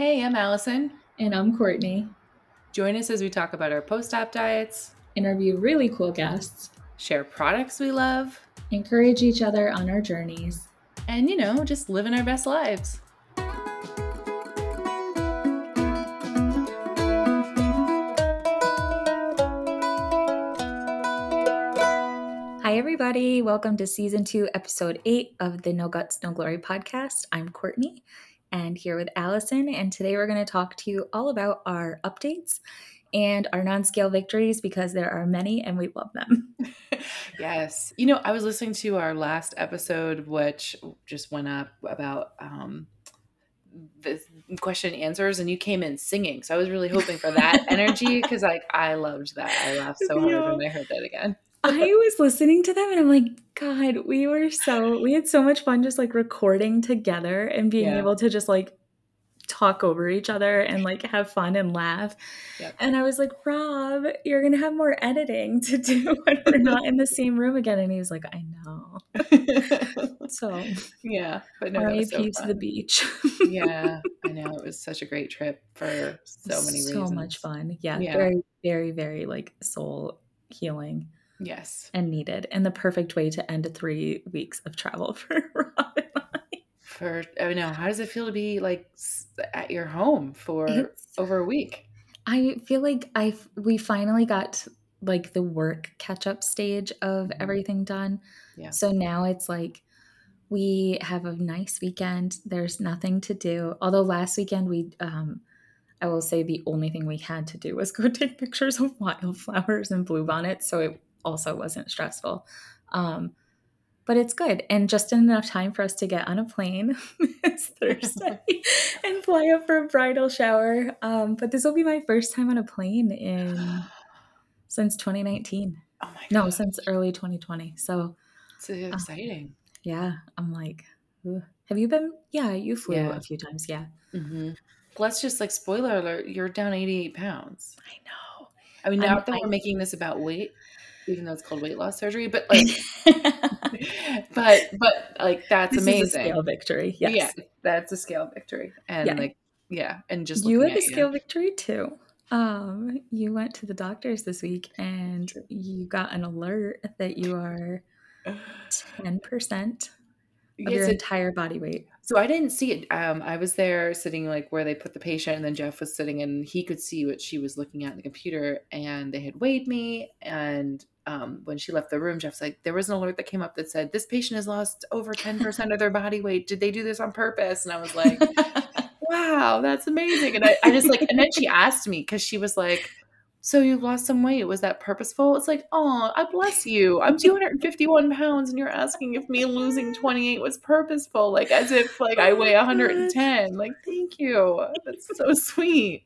Hey, I'm Allyson. And I'm Cortni. Join us as we talk about our post op diets, interview really cool guests, share products we love, encourage each other on our journeys, and, you know, just living our best lives. Hi, everybody. Welcome to season two, episode eight of the No Guts, No Glory podcast. I'm Cortni and here with Allyson. And today we're going to talk to you all about our updates and our non scale victories because there are many and we love them. yes. You know, I was listening to our last episode, which just went up about um, the question and answers, and you came in singing. So I was really hoping for that energy because, like, I loved that. I laughed so hard when I heard that again. I was listening to them and I'm like, God, we were so, we had so much fun just like recording together and being yeah. able to just like talk over each other and like have fun and laugh. Yep. And I was like, Rob, you're going to have more editing to do when we're not in the same room again. And he was like, I know. so, yeah. But no, RIP so to the beach. yeah. I know. It was such a great trip for so many so reasons. So much fun. Yeah, yeah. Very, very, very like soul healing. Yes. And needed, and the perfect way to end three weeks of travel for Rob and I. For I know, how does it feel to be like at your home for it's, over a week? I feel like I we finally got like the work catch up stage of mm-hmm. everything done. Yeah. So now it's like we have a nice weekend. There's nothing to do. Although last weekend we um I will say the only thing we had to do was go take pictures of wildflowers and bluebonnets. So it also wasn't stressful. Um, but it's good and just enough time for us to get on a plane it's Thursday and fly up for a bridal shower. Um, but this will be my first time on a plane in since 2019. Oh my No, since early 2020. So it's uh, exciting. Uh, yeah, I'm like, Ooh. have you been? Yeah, you flew yeah. a few times. Yeah. Mm-hmm. Let's just like spoiler alert: you're down 88 pounds. I know. I mean, now I'm, that I, we're making this about weight, even though it's called weight loss surgery, but like, but but like that's this amazing. scale victory. Yes. Yeah, that's a scale victory, and yeah. like yeah, and just you had a scale you. victory too. Um, you went to the doctors this week, and you got an alert that you are ten percent of your entire body weight. So I didn't see it. Um, I was there sitting like where they put the patient, and then Jeff was sitting, and he could see what she was looking at in the computer. And they had weighed me, and um, when she left the room, Jeff's like, there was an alert that came up that said this patient has lost over ten percent of their body weight. Did they do this on purpose? And I was like, wow, that's amazing. And I, I just like, and then she asked me because she was like so you've lost some weight. Was that purposeful? It's like, oh, I bless you. I'm 251 pounds, and you're asking if me losing 28 was purposeful, like as if like oh I weigh 110. Like, thank you. That's so sweet.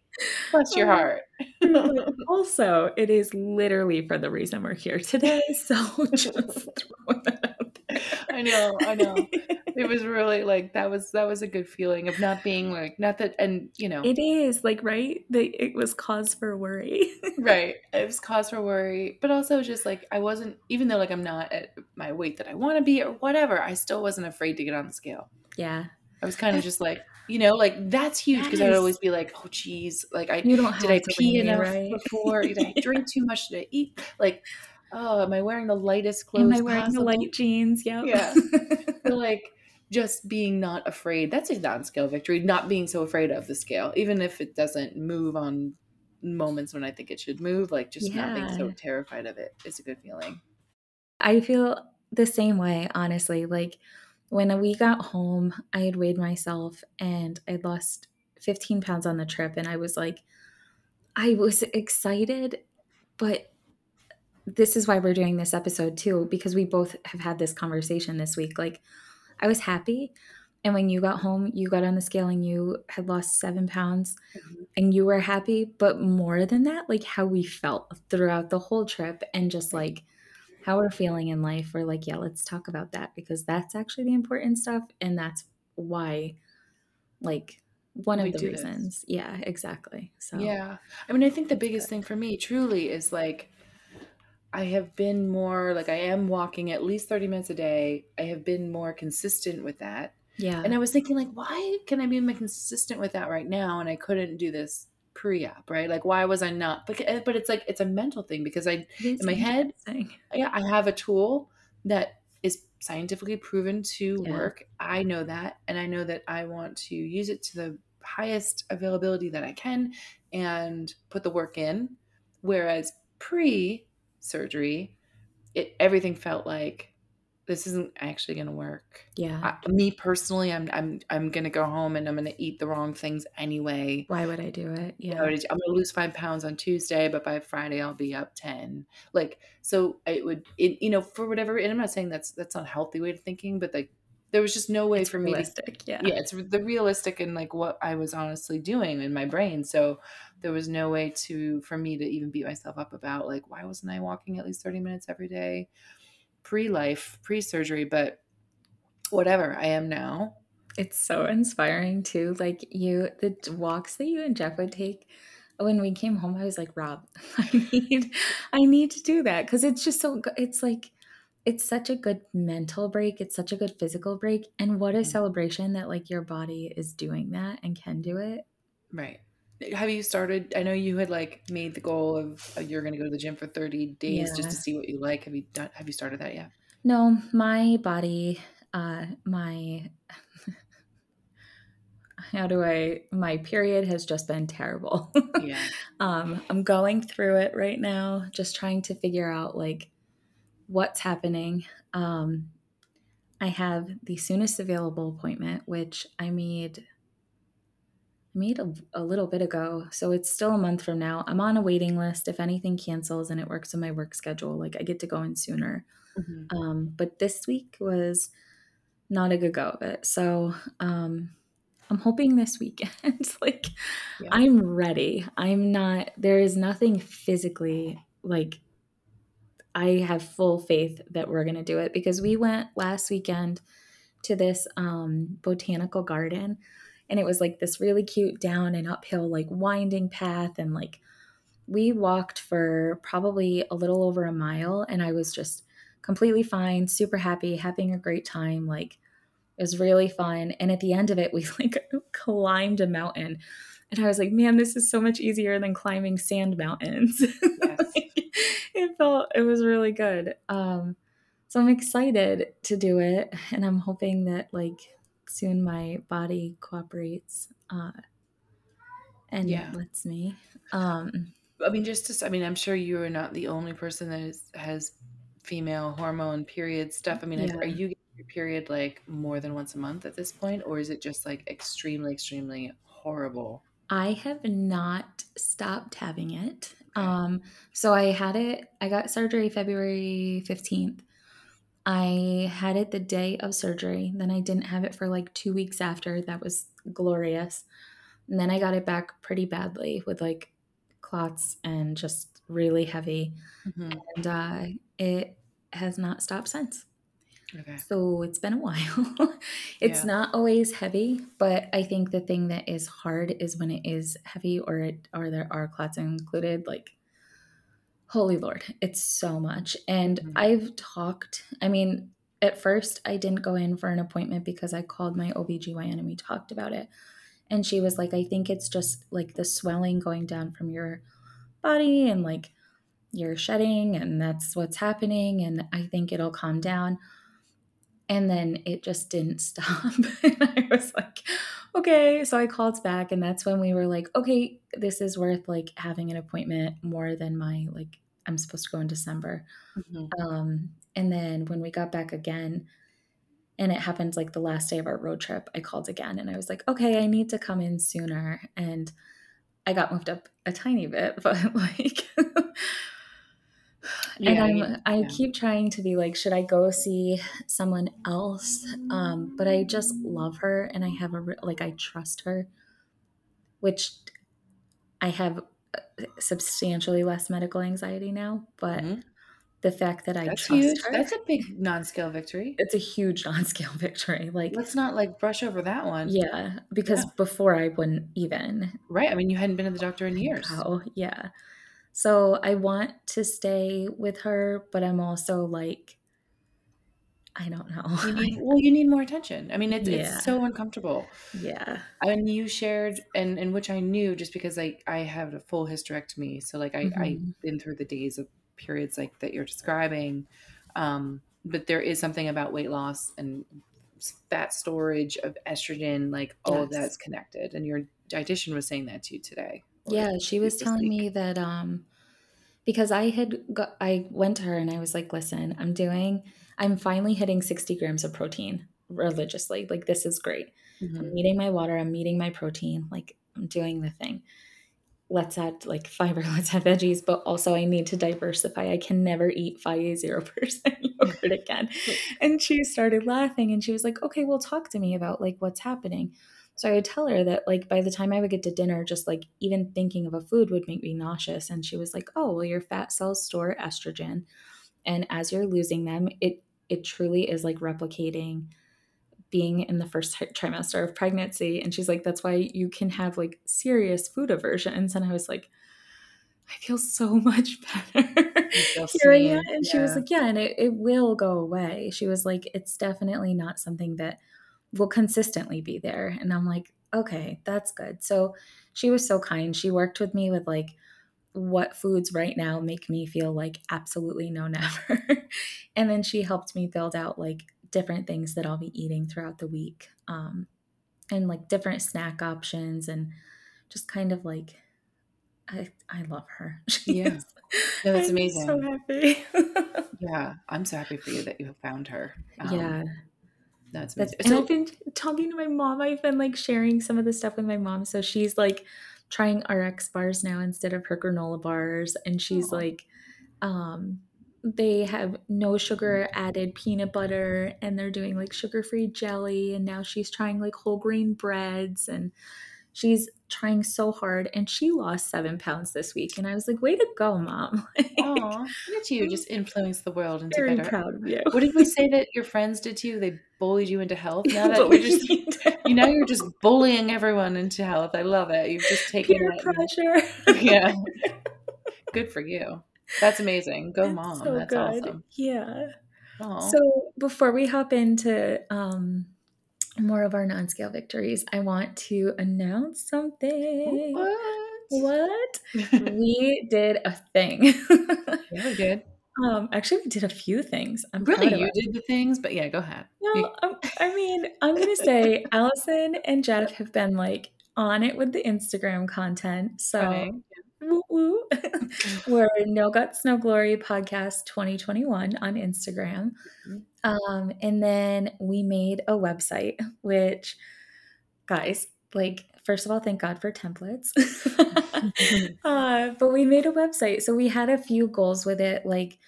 Bless your oh. heart. also, it is literally for the reason we're here today. So just that out there. I know, I know it was really like that was that was a good feeling of not being like not that and you know. It is like right? That it was cause for worry. Right. It was cause for worry but also just like i wasn't even though like i'm not at my weight that i want to be or whatever i still wasn't afraid to get on the scale. Yeah. I was kind of just like you know like that's huge because i'd always be like oh geez like i you don't did i pee enough right? before? Did i drink too much? Did i eat? Like oh am i wearing the lightest clothes am i wearing possible? the light jeans? Yep. yeah. So like just being not afraid. That's a non-scale victory. Not being so afraid of the scale, even if it doesn't move on moments when I think it should move. Like just yeah. not being so terrified of it is a good feeling. I feel the same way, honestly. Like when we got home, I had weighed myself and I lost 15 pounds on the trip, and I was like, I was excited, but this is why we're doing this episode too, because we both have had this conversation this week. Like, I was happy. And when you got home, you got on the scale and you had lost seven pounds mm-hmm. and you were happy. But more than that, like how we felt throughout the whole trip and just like how we're feeling in life, we're like, yeah, let's talk about that because that's actually the important stuff. And that's why, like, one we of the reasons. This. Yeah, exactly. So, yeah. I mean, I think the biggest thing for me truly is like, I have been more like I am walking at least 30 minutes a day. I have been more consistent with that. Yeah. And I was thinking like, why can I be more consistent with that right now? And I couldn't do this pre-op, right? Like, why was I not? But, eh, but it's like, it's a mental thing because I, in my head, yeah, I have a tool that is scientifically proven to Yeah. work. I know that. And I know that I want to use it to the highest availability that I can and put the work in. Whereas pre surgery, it everything felt like this isn't actually going to work. Yeah. I, me personally, I'm I'm I'm going to go home and I'm going to eat the wrong things anyway. Why would I do it? You Yeah. know, I'm going to lose five pounds on Tuesday, but by Friday I'll be up ten. Like so, it would it you know for whatever. And I'm not saying that's that's not a healthy way of thinking, but like there was just no way It's for me to. Yeah. yeah, it's the realistic and like what I was honestly doing in my brain. So there was no way to for me to even beat myself up about like why wasn't I walking at least 30 minutes every day pre-life, pre-surgery, but whatever, I am now. It's so inspiring too. Like you the walks that you and Jeff would take when we came home, I was like, Rob, I need I need to do that because it's just so good. It's like it's such a good mental break. It's such a good physical break. And what a Mhm. celebration that like your body is doing that and can do it. Right. Have you started? I know you had like made the goal of uh, you're going to go to the gym for 30 days just to see what you like. Have you done have you started that yet? No, my body, uh my how do I my period has just been terrible. Yeah. um I'm going through it right now, just trying to figure out like what's happening. Um I have the soonest available appointment, which I made made a, a little bit ago. So it's still a month from now. I'm on a waiting list. If anything cancels and it works in my work schedule, like I get to go in sooner. Mhm. Um, but this week was not a good go of it. So um, I'm hoping this weekend, like Yeah. I'm ready. I'm not, there is nothing physically like I have full faith that we're going to do it because we went last weekend to this um, botanical garden and it was like this really cute down and uphill, like winding path. And like we walked for probably a little over a mile and I was just completely fine, super happy, having a great time. Like it was really fun. And at the end of it, we like climbed a mountain. And I was like, man, this is so much easier than climbing sand mountains. Yes. Like, it felt, it was really good. Um, so I'm excited to do it. And I'm hoping that like soon my body cooperates uh, and Yeah. lets me. Um, I mean, just to, I mean, I'm sure you are not the only person that is, has female hormone period stuff. I mean, Yeah. are you getting your period like more than once a month at this point, or is it just like extremely, extremely horrible? I have not stopped having it. Okay. Um, so I had it, I got surgery February 15th. I had it the day of surgery. Then I didn't have it for like two weeks after. That was glorious. And then I got it back pretty badly with like clots and just really heavy. Mhm. And uh, it has not stopped since. Okay. So it's been a while. it's Yeah. not always heavy, but I think the thing that is hard is when it is heavy or it or there are clots included. Like, holy lord, it's so much. And Mhm. I've talked. I mean, at first I didn't go in for an appointment because I called my OBGYN and we talked about it. And she was like, I think it's just like the swelling going down from your body and like you're shedding and that's what's happening and I think it'll calm down. And then it just didn't stop. and I was like, okay. So I called back and that's when we were like, okay, this is worth like having an appointment more than my like I'm supposed to go in December. Mhm. Um, and then when we got back again, and it happened like the last day of our road trip, I called again and I was like, okay, I need to come in sooner. And I got moved up a tiny bit, but like, Yeah, and I I'm, mean, I yeah. keep trying to be like, should I go see someone else? Um, but I just love her and I have a, like, I trust her, which I have uh, substantially less medical anxiety now. But Mhm. the fact that I That's trust huge. her, That's a big non-scale victory. it's a huge non-scale victory. Like, Let's not like brush over that one. yeah, because Yeah. before I wouldn't even. Right. I mean, you hadn't been to the doctor in years. Oh, Yeah. So I want to stay with her, but I'm also like, I don't know. You need well, you need more attention. I mean, it's Yeah. it's so uncomfortable. Yeah. And you shared and and which I knew just because I I have a full hysterectomy, so, like, I I've Mhm. been through the days of periods like that you're describing, um, but there is something about weight loss and fat storage of estrogen, like, all of that's connected, and your dietitian was saying that to you today, Yeah, she was telling me that, um because I had got I went to her and I was like, "Listen, I'm doing I'm finally hitting 60 grams of protein religiously, like, this is great. I'm Mhm. meeting my water, I'm meeting my protein, like, I'm doing the thing. Let's add, like, fiber, let's add veggies, but also I need to diversify. I can never eat Fage 0% yogurt again." And she started laughing and she was like, "Okay, well, talk to me about, like, what's happening." So I would tell her that, like, by the time I would get to dinner, just, like, even thinking of a food would make me nauseous, and she was like, "Oh, well, your fat cells store estrogen, and as you're losing them, it it truly is like replicating being in the first trimester of pregnancy," and she's like, "That's why you can have, like, serious food aversions," and I was like, "I feel so much better hearing that," seen, and she was like, "Yeah, and it it will go away." She was like, "It's definitely not something that will consistently be there," and I'm like, "Okay, that's good." So, she was so kind. She worked with me with, like, what foods right now make me feel like absolutely no never, and then she helped me build out, like, different things that I'll be eating throughout the week, um, and, like, different snack options and just kind of like I I love her. She Yeah. is No, that's I'm so amazing. happy. Yeah, I'm so happy for you that you have found her. Um, Yeah. That's That's amazing. and I've been talking to my mom, I've been, like, sharing some of the stuff with my mom, so she's, like, trying RX bars now instead of her granola bars, and she's like, um they have no sugar added peanut butter, and they're doing, like, sugar-free jelly, and now she's trying, like, whole grain breads, and she's trying so hard, and she lost 7 pounds this week, and I was like, "Way to go, mom." Like, Aw, look at you just influence the world into very better proud of you. what did we say that your friends did to you? They bullied you into health? Now that you're just you know, you're just bullying everyone into health. I love it. You've just taken Peer that and pressure. Yeah. Good for you. That's amazing. Go mom. so That's good. awesome. Yeah. Aw. So, before we hop into, um, more of our non-scale victories, I want to announce something. what? What? We did a thing. Yeah, we did. Um, actually, we did a few things. I'm Really, you did the things? But yeah, go ahead. Well, um, I mean, I'm gonna say Allyson and Jeff have been, like, on it with the Instagram content, so Okay. woo woo. We're No Guts, No Glory Podcast 2021 on Instagram. Mhm. Um, and then we made a website, which guys, like, first of all, thank God for templates. Uh, but we made a website, so we had a few goals with it, like,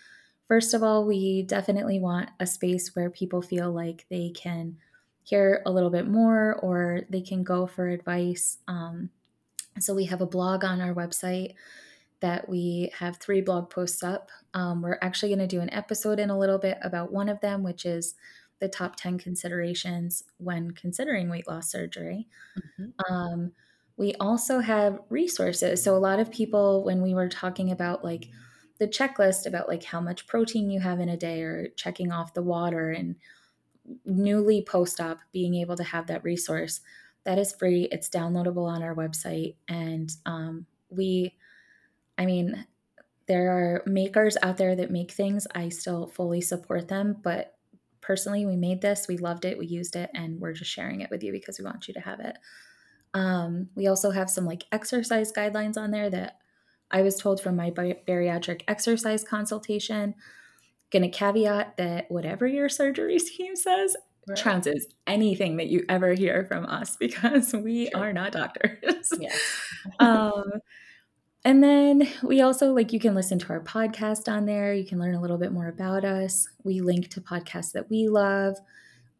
first of all, we definitely want a space where people feel like they can hear a little bit more or they can go for advice. Um, so we have a blog on our website that we have three blog posts up. Um, we're actually going to do an episode in a little bit about one of them, which is the top 10 considerations when considering weight loss surgery. Mhm. Um, we also have resources. So a lot of people, when we were talking about like the checklist about like how much protein you have in a day or checking off the water and newly post-op being able to have that resource that is free it's downloadable on our website and um, we i mean there are makers out there that make things i still fully support them but personally we made this we loved it we used it and we're just sharing it with you because we want you to have it um, we also have some like exercise guidelines on there that I was told from my bar- bariatric exercise consultation. Gonna caveat that whatever your surgery team says Right. trounces anything that you ever hear from us because we Sure. are not doctors. Yes. um, and then we also like you can listen to our podcast on there. You can learn a little bit more about us. We link to podcasts that we love.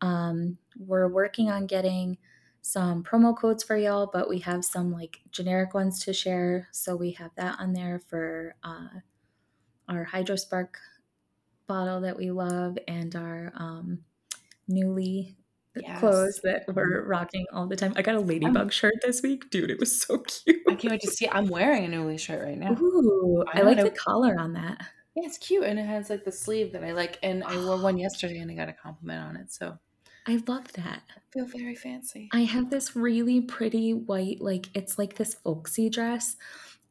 Um, we're working on getting some promo codes for y'all, but we have some like generic ones to share. So we have that on there for uh, our HydroSpark bottle that we love and our um, Nuuly Yes. clothes that we're rocking all the time. I got a ladybug shirt this week. Dude, it was so cute. I can't wait to see I'm wearing a Nuuly shirt right now. Ooh, I I like I the collar on that. Yeah, it's cute and it has like the sleeve that I like. And I wore one yesterday and I got a compliment on it. So I love that. I feel very fancy. I have this really pretty white, like it's like this folksy dress.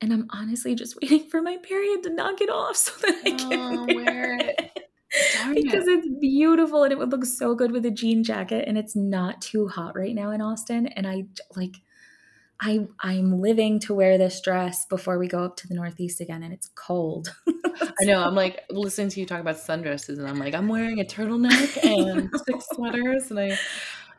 And I'm honestly just waiting for my period to knock it off so that I can Oh, wear, wear it. it. Because it's beautiful and it would look so good with a jean jacket and it's not too hot right now in Austin and I like I I'm living to wear this dress before we go up to the northeast again and it's cold. I know. I'm like listening to you talk about sundresses, and I'm like, I'm wearing a turtleneck and six sweaters, and I,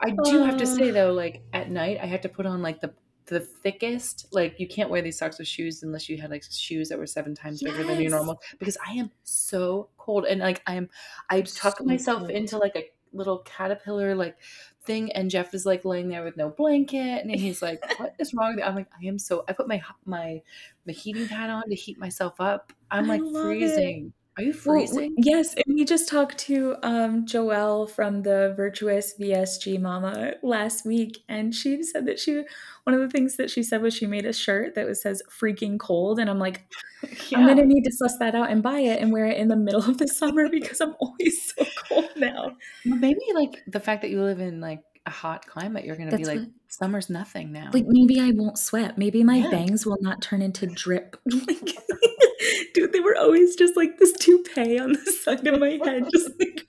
I do have to say though, like at night, I have to put on like the the thickest. Like you can't wear these socks with shoes unless you had like shoes that were seven times bigger than your normal. Because I am so cold, and like I'm, I tuck So myself cold. into like a little caterpillar like thing, and Jeff is like laying there with no blanket, and he's like, "What is wrong with you?" I'm like, "I am so." I put my my my heating pad on to heat myself up. I'm I like freezing it. Are you Well, freezing? yes, and we just talked to um, Joelle from the Virtuous VSG Mama last week, and she said that she one of the things that she said was she made a shirt that was says "freaking cold," and I'm like, I'm Yeah. gonna need to suss that out and buy it and wear it in the middle of the summer because I'm always so cold now. Well, Maybe like the fact that you live in like a hot climate, you're gonna be like, what summer's nothing now. like maybe I won't sweat. Maybe my Yeah. bangs will not turn into drip. Like, dude, they were always just like this toupee on the side of my head, just like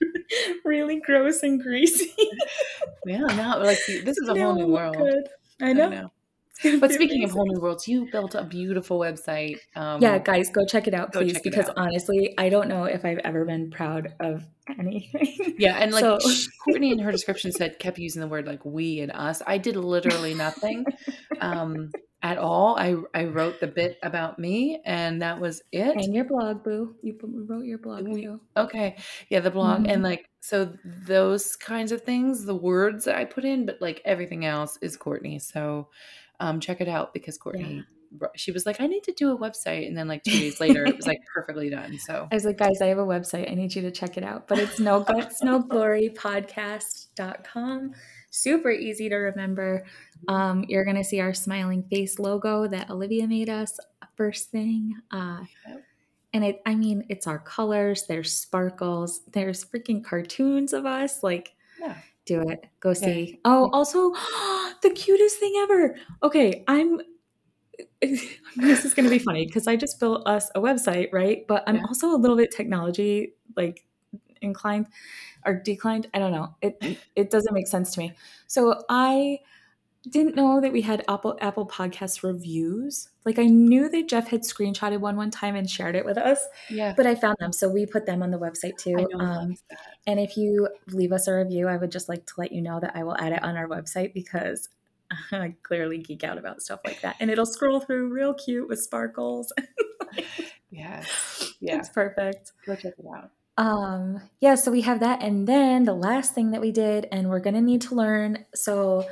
really gross and greasy. Yeah, now like this is a whole new world. good. I I know. Know. It's gonna But speaking of whole new worlds, you built a beautiful website. Um, Yeah, guys, go check it out, please, it because out. honestly, I don't know if I've ever been proud of anything. Yeah, and like So Cortni in her description said kept using the word like we and us. I did literally nothing um, at all. I I wrote the bit about me, and that was it. and your blog, boo. You wrote your blog, We- Okay, yeah, the blog and Mhm. like so those kinds of things, the words that I put in, but like everything else is Cortni. So um, check it out because Cortni, br- she was like, I need to do a website, and then like two days later, it was like perfectly done. So I was like, guys, I have a website. I need you to check it out. But it's no guts, no glory podcast.com. Super easy to remember. Um, you're going to see our smiling face logo that Olivia made us first thing. Uh, and it, I mean, it's our colors, there's sparkles, there's freaking cartoons of us. Like, yeah, do it. Go Yeah. see. Oh, also, the cutest thing ever. Okay, I'm. this is going to be funny because I just built us a website, right? But I'm Yeah. also a little bit technology like inclined or declined. I don't know. It it doesn't make sense to me. So I didn't know that we had Apple Apple Podcast reviews. Like I knew that Jeff had screenshotted one one time and shared it with us, yeah. but I found them, so we put them on the website too. Um, and if you leave us a review, I would just like to let you know that I will add it on our website because I clearly geek out about stuff like that. And it'll scroll through real cute with sparkles. Yes, yeah. It's perfect. Go check it out. Um, yeah, so we have that. And then the last thing that we did, and we're gonna need to learn. So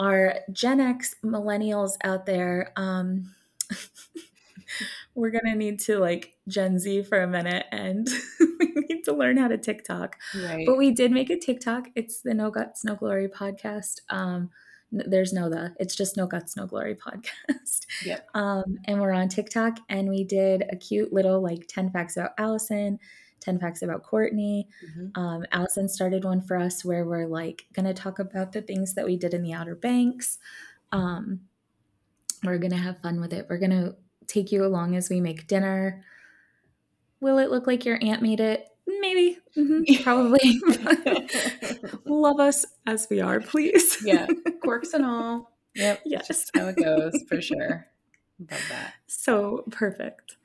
our Gen X millennials out there, um, we're gonna need to like Gen Z for a minute and we need to learn how to TikTok. Right. But we did make a TikTok. It's the No Guts, No Glory podcast. Um, there's no the. It's just No Guts, No Glory podcast. Yep. Um, and we're on TikTok, and we did a cute little like ten facts about Allyson, ten facts about Cortni. Mhm. Um, Allyson started one for us where we're like gonna talk about the things that we did in the Outer Banks. Um, we're gonna have fun with it. We're gonna take you along as we make dinner. Will it look like your aunt made it? Maybe, Mhm, probably. Love us as we are, please. yeah, quirks and all. Yep. Yes. Just how it goes for sure. Love that. So perfect.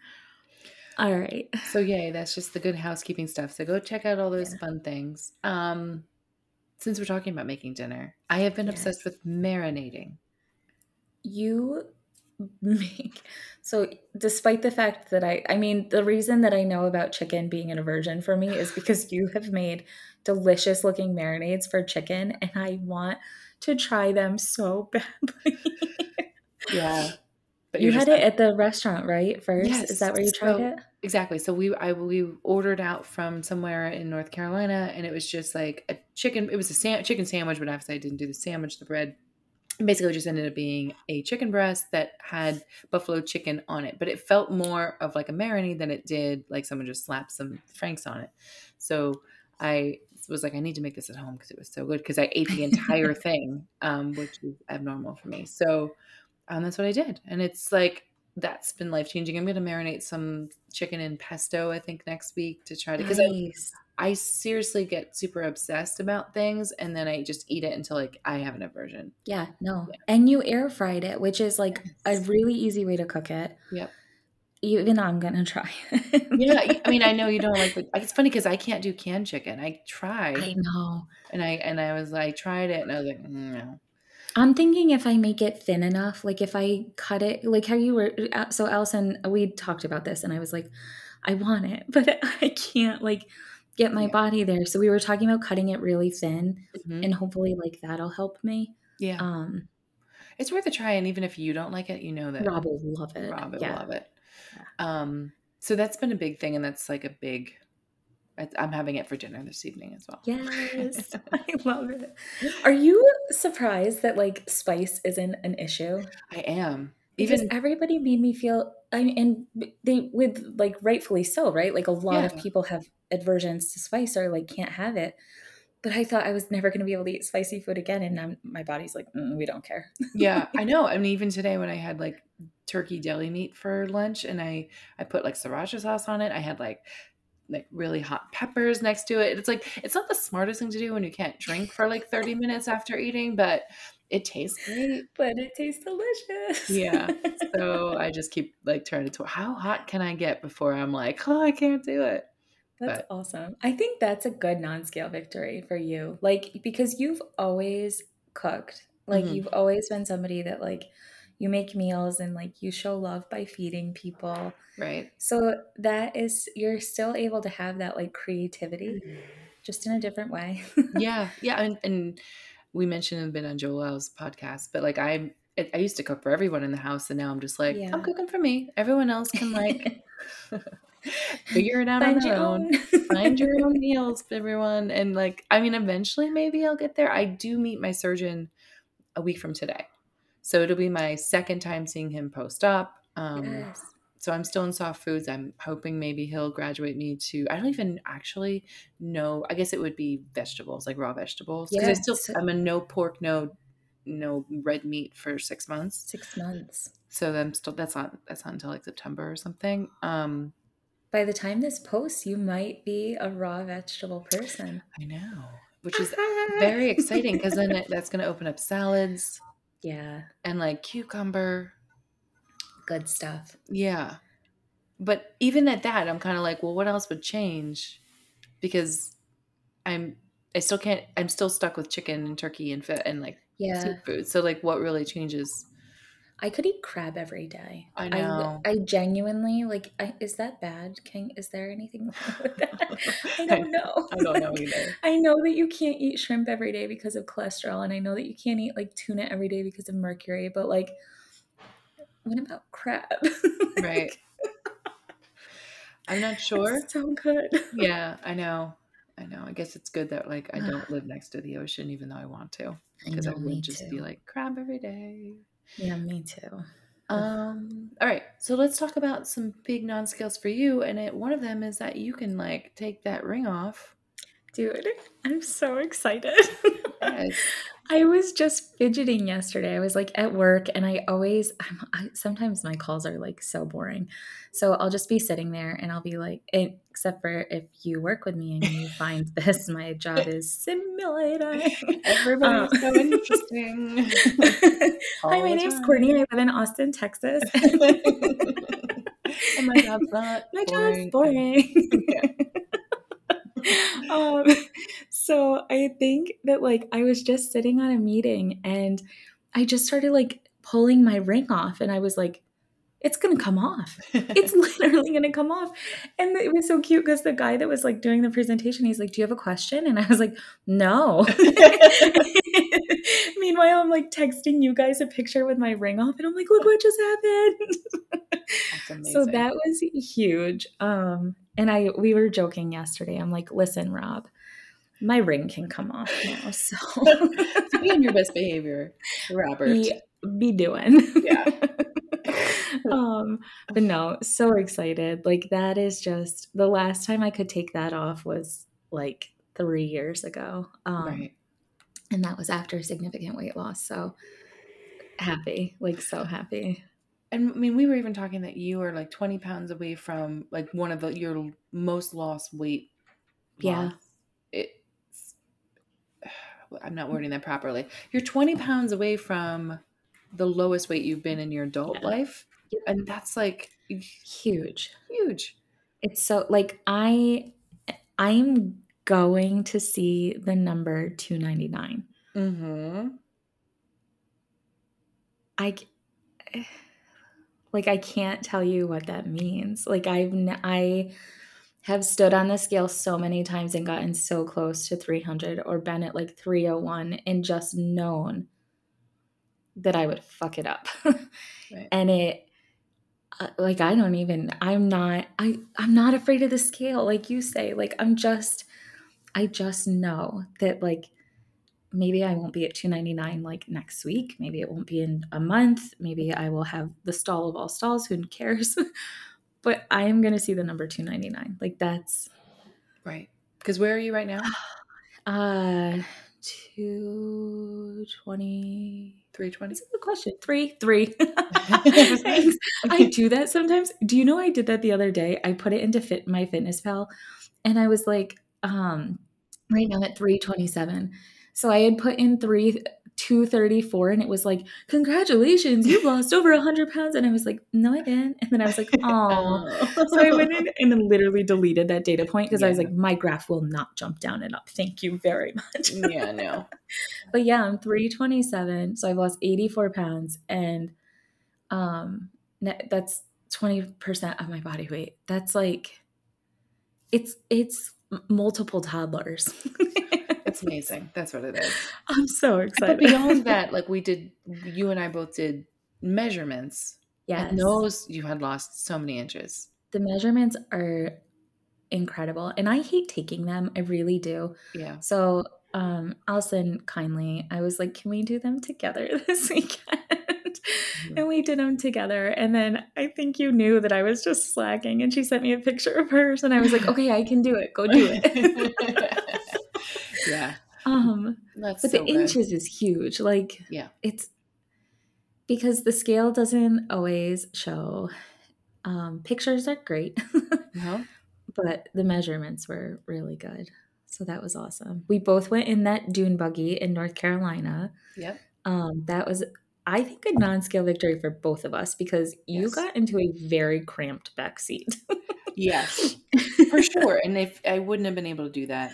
All right. So yay, that's just the good housekeeping stuff. So go check out all those Yeah. fun things. Um since we're talking about making dinner, I have been obsessed with marinating. You make so despite the fact that I I mean the reason that I know about chicken being an aversion for me is because you have made delicious looking marinades for chicken and I want to try them so badly. Yeah. But you had it at the restaurant, right? First, yes. is that where you tried so- it? Exactly. So we I we ordered out from somewhere in North Carolina and it was just like a chicken it was a sam- chicken sandwich, but obviously I didn't do the sandwich, the bread. basically just ended up being a chicken breast that had buffalo chicken on it, but it felt more of like a marinade than it did like someone just slapped some franks on it. So I was like, I need to make this at home because it was so good because I ate the entire thing, um, which is abnormal for me. So um, that's what I did, and it's like that's been life changing. I'm going to marinate some chicken in pesto, I think, next week to try to because Nice. I, I seriously get super obsessed about things, and then I just eat it until like I have an aversion. Yeah, no. Yeah. And you air fried it, which is like a really easy way to cook it. Yep. Even I'm gonna try. Yeah, I- I mean, I know you don't like. The, it's funny because I can't do canned chicken. I tried, I know. and I and I was like, tried it, and I was like, "Mm, no. I'm thinking if I make it thin enough, like if I cut it, like how you were. uh, So, Allyson, we talked about this, and I was like, I want it, but I can't like get my Yeah. body there. So we were talking about cutting it really thin, Mhm. and hopefully, like that'll help me. Yeah, Um, it's worth a try, and even if you don't like it, you know that Rob will love it. Rob will yeah. love it. Um, so that's been a big thing, and that's like a big. I- I'm having it for dinner this evening as well. Yes, I love it. Are you surprised that like spice isn't an issue? I am Because everybody made me feel, I mean, and they with like rightfully so, right? Like a lot Yeah. of people have aversions to spice or like can't have it. But I thought I was never going to be able to eat spicy food again, and now my body's like, mm, we don't care. yeah i know i mean even today when i had like turkey deli meat for lunch and i i put like sriracha sauce on it i had like like really hot peppers next to it it's like it's not the smartest thing to do when you can't drink for like 30 minutes after eating but it tastes great But it tastes delicious. Yeah. so i just keep like trying to how hot can i get before i'm like oh i can't do it That's But- awesome. I think that's a good non-scale victory for you. Like because you've always cooked. Like Mhm. you've always been somebody that like you make meals and like you show love by feeding people. right So that is you're still able to have that like creativity mm-hmm. just in a different way. yeah yeah and, and we mentioned a been on joel's podcast but like i I used to cook for everyone in the house, and now I'm just like, Yeah. I'm cooking for me. Everyone else can like figure it out on Find their your own. own. Find your own meals, everyone. And like, I mean, eventually maybe I'll get there. I do meet my surgeon a week from today, so it'll be my second time seeing him post up. Um, Yes. So I'm still in soft foods. I'm hoping maybe he'll graduate me to. I don't even actually know. I guess it would be vegetables, like raw vegetables, because I still I'm a no pork, no no red meat for six months. Six months. So I'm still that's not that's not until like September or something. Um, By the time this posts, you might be a raw vegetable person. I know, which is very exciting because then it, that's going to open up salads yeah, and like cucumber. good stuff. Yeah. But even at that, I'm kind of like, well, what else would change? Because I'm, I still can't, I'm still stuck with chicken and turkey and fit and like Yeah, seafood. So, like, what really changes? I could eat crab every day. I know. I, genuinely like. I, is that bad? Can is there anything wrong with that? I don't know. I don't know either. I know that you can't eat shrimp every day because of cholesterol, and I know that you can't eat like tuna every day because of mercury. But like, what about crab? Right. I'm not sure. So good. Yeah, I know. I know. I guess it's good that like I don't live next to the ocean, even though I want to, because I, know, me would just be like crab every day. Yeah, me too. Um. All right. So let's talk about some big non-scales for you, and it, one of them is that you can like take that ring off. Dude, I'm so excited. Yes. I was just fidgeting yesterday. I was like at work, and I always, I'm, I, sometimes my calls are like so boring. So I'll just be sitting there and I'll be like, except for if you work with me and you find this, my job is simulating. Everybody's Um, so interesting. Hi, my name's. Cortni. I live in Austin, Texas. and my job's not my boring. job's boring. um, so I think that like I was just sitting on a meeting and I just started like pulling my ring off and I was like, it's gonna come off. It's literally gonna come off. And it was so cute because the guy that was like doing the presentation, he's like, Do you have a question? And I was like, No. Meanwhile, I'm like texting you guys a picture with my ring off, and I'm like, look what just happened. So that was huge. Um, and I we were joking yesterday. I'm like, listen, Rob, my ring can come off now. So, so be on your best behavior, Robert. Be, be doing. Yeah. um, but no, so excited. Like that is just the last time I could take that off was like three years ago. Um, right. And that was after significant weight loss. So happy, like so happy. And I mean, we were even talking that you are like 20 pounds away from like one of the your most lost weight. Yeah. It's, I'm not wording that properly. You're 20 pounds away from the lowest weight you've been in your adult Yeah. life. And that's like Huge. huge. It's so like I I'm going to see the number 299. Mm-hmm. I like I can't tell you what that means. Like I've I have stood on the scale so many times and gotten so close to 300 or been at like 301 and just known that I would fuck it up. Right. and it uh, like I don't even I'm not I I'm not afraid of the scale like you say. Like I'm just I just know that like maybe I won't be at 299 like next week. Maybe it won't be in a month. Maybe I will have the stall of all stalls. Who cares? but I am going to see the number 299. Like that's Right. Because where are you right now? uh 220 320. That's a good question. Three, three. Thanks. I do that sometimes. Do you know I did that the other day? I put it into Fit My Fitness Pal, and I was like, um, right now at three twenty seven. So I had put in three two thirty four, and it was like, congratulations, you've lost over a hundred pounds. And I was like, no, I didn't. And then I was like, oh. So I went in and literally deleted that data point because I was like, my graph will not jump down and up. Thank you very much. yeah, no. But yeah, I'm 327. So I've lost 84 pounds and um that's 20% of my body weight. That's like it's it's m- multiple toddlers. It's amazing. That's what it is. I'm so excited. But beyond that, like we did, you and I both did measurements. yes. And those you had lost so many inches. The measurements are incredible and I hate taking them. I really do. Yeah. So, um, Allyson kindly, I was like, can we do them together this weekend? and we did them together. And then I think you knew that I was just slacking, and she sent me a picture of hers, and I was like, okay, I can do it. Go do it. yeah. um, That's but so the good. inches is huge. Like, Yeah. it's because the scale doesn't always show. Um, pictures are great, No? but the measurements were really good. So that was awesome. We both went in that dune buggy in North Carolina. Yep. Um, that was, I think, a non-scale victory for both of us because you Yes. got into a very cramped back seat. Yes. For sure. And if I wouldn't have been able to do that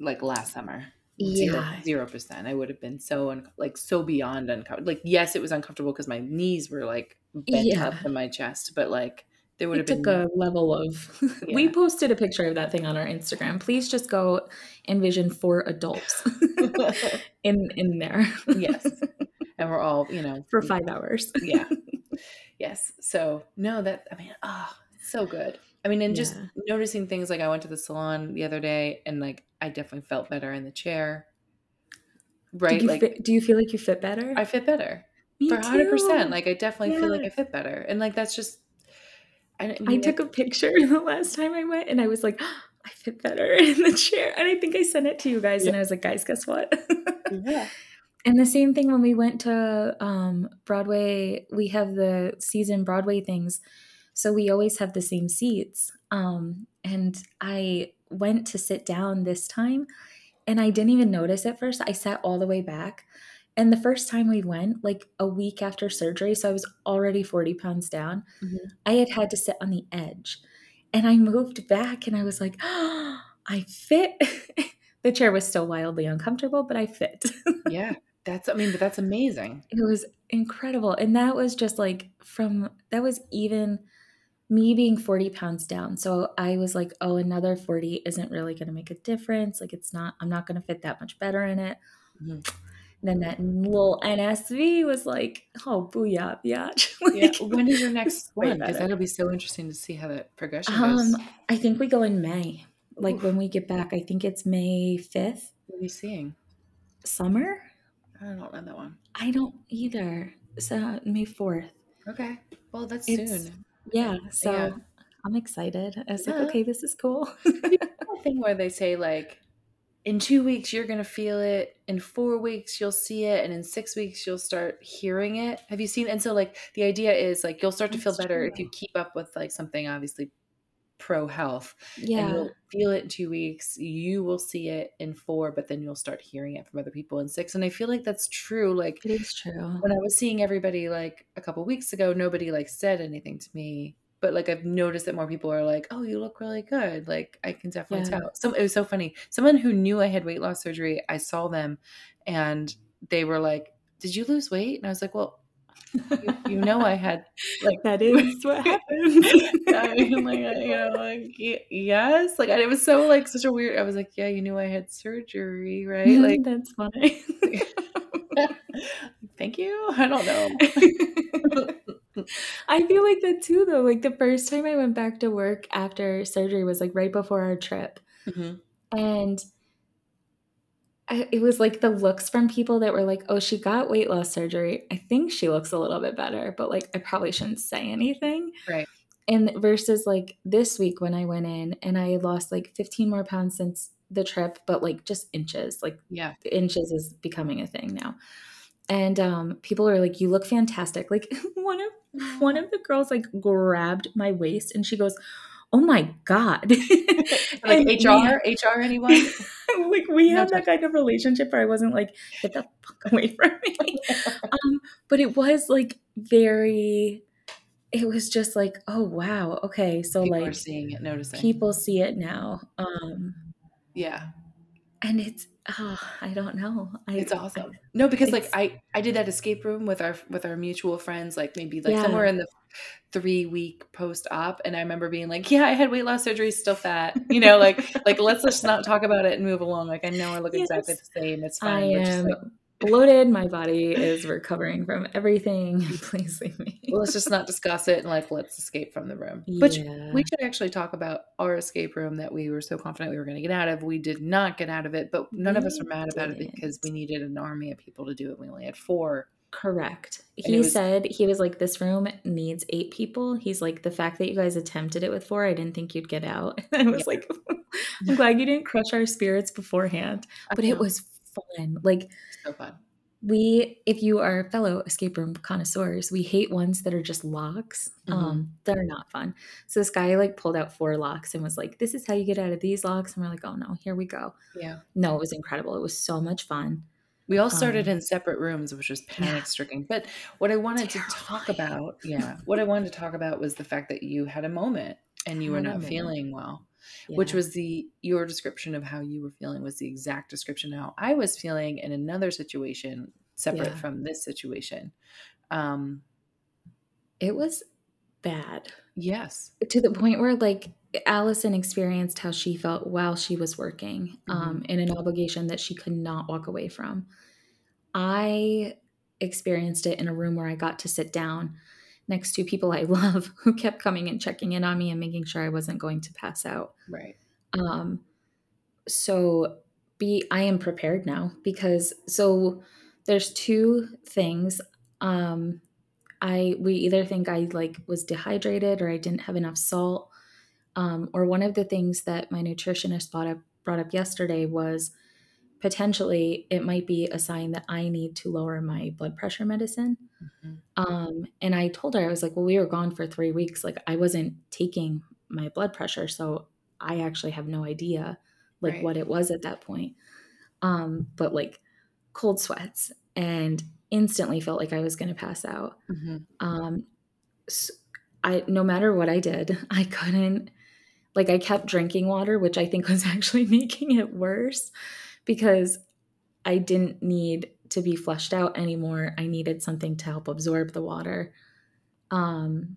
like last summer. Yeah. Zero percent. I would have been so un- like so beyond uncomfortable. Like yes, it was uncomfortable because my knees were like bent Yeah. up in my chest, but like there would It have took been a level of. we posted a picture of that thing on our Instagram. Please just go envision four adults in in there. yes. And we're all, you know, for five hours. yeah. Yes. So no, that I mean, ah, so good. I mean, and just Yeah. noticing things like I went to the salon the other day and like I definitely felt better in the chair. Right? You Like fit, do you feel like you fit better? I fit better. Me for hundred percent. Like I definitely feel like I fit better. And like that's just I, I took a picture the last time I went, and I was like, I fit better in the chair. And I think I sent it to you guys, and I was like, guys, guess what? yeah. And the same thing when we went to um, Broadway, we have the season Broadway things. So we always have the same seats. Um, and I went to sit down this time and I didn't even notice at first. I sat all the way back. And the first time we went, like a week after surgery, so I was already 40 pounds down, Mhm. I had had to sit on the edge. And I moved back and I was like, I fit. the chair was still wildly uncomfortable, but I fit. Yeah. That's I mean, but that's amazing. it was incredible and that was just like from that was even me being 40 pounds down so i was like oh another 40 isn't really going to make a difference like it's not i'm not going to fit that much better in it Mhm. then that little nsv was like oh booyah biatch Yeah. When is your next one? Because that'll be so interesting to see how that progression um goes. i think we go in may like Oof. when we get back. I think it's May 5th. What are you seeing? Summer? I don't know that one. I don't either. So uh, May 4th. Okay. Well, that's It's soon. yeah, so Yeah. I'm excited. I was like, okay, this is cool. Thing where they say like in two weeks you're gonna feel it in four weeks you'll see it and in six weeks you'll start hearing it have you seen and so like the idea is like you'll start to feel That's better if you keep up with like something obviously pro health and yeah. you'll feel it in two weeks you will see it in four but then you'll start hearing it from other people in six and i feel like that's true like It is true. when I was seeing everybody like a couple weeks ago, nobody like said anything to me. But like I've noticed that more people are like, "Oh, you look really good." Like I can definitely Yeah. tell. Some it was so funny. Someone who knew I had weight loss surgery, I saw them, and they were like, "Did you lose weight?" And I was like, "Well, you, you know, I had like That is what happened. I mean, like I- you know, like yes, like it was so like such a weird. I was like, "Yeah, you knew I had surgery, right?" Like, That's funny. thank you. I don't know. I feel like that too, though. Like the first time I went back to work after surgery was like right before our trip. Mhm. And it was like the looks from people that were like, oh, she got weight loss surgery. I think she looks a little bit better, but like I probably shouldn't say anything. Right. And versus like this week when I went in and I lost like 15 more pounds since the trip, but like just inches. Like Yeah. inches is becoming a thing now. And um, people are like, "You look fantastic!" Like one of one of the girls like grabbed my waist and she goes, "Oh my god!" like we HR, HR, anyone? like we had that kind of relationship where I wasn't like, "Get the fuck away from me." um, but it was like very. It was just like, oh wow, okay, so People like seeing it, noticing. people see it now, um, yeah, and it's oh, I don't know. I, it's awesome. No, because like I I did that escape room with our with our mutual friends, like maybe like Yeah. somewhere in the three week post op, and I remember being like, yeah, I had weight loss surgery, still fat, you know, like like let's just not talk about it and move along. Like I know I look exactly the same. It's I fine. Let's just like bloated. My body is recovering from everything. Please leave me. well, let's just not discuss it and like let's escape from the room. But yeah. we should actually talk about our escape room that we were so confident we were going to get out of. We did not get out of it, but none of us We were mad about it didn't. because we needed an army of people to do it. We only had four. Correct. And He was- said he was like, "This room needs eight people." He's like, "The fact that you guys attempted it with four, I didn't think you'd get out." I was like, "I'm glad you didn't crush our spirits beforehand." But it was fun. Like so fun. we, if you are fellow escape room connoisseurs, we hate ones that are just locks. Mhm. Um, they're not fun. So this guy like pulled out four locks and was like, "This is how you get out of these locks." And we're like, "Oh no, here we go." Yeah. No, it was incredible. It was so much fun. We all started Um, in separate rooms, which was panic stricken. But what I wanted to talk about, yeah, what I wanted to talk about was the fact that you had a moment and you were not feeling well, which was the your description of how you were feeling was the exact description of how I was feeling in another situation separate Yeah. from this situation. Um, it was bad. yes. to the point where like Allyson experienced how she felt while she was working um, in an obligation that she could not walk away from. I experienced it in a room where I got to sit down next to people I love who kept coming and checking in on me and making sure I wasn't going to pass out. Right. Um, so be I am prepared now because so there's two things. Um, I we either think I like was dehydrated or I didn't have enough salt. Um, or one of the things that my nutritionist brought up brought up yesterday was potentially it might be a sign that I need to lower my blood pressure medicine. Mhm. Um, and I told her I was like, well, we were gone for three weeks. Like I wasn't taking my blood pressure, so I actually have no idea like Right. what it was at that point. Um, but like cold sweats and instantly felt like I was going to pass out. Mhm. Um, s I no matter what I did, I couldn't like I kept drinking water, which I think was actually making it worse because I didn't need to be flushed out anymore. I needed something to help absorb the water. Um,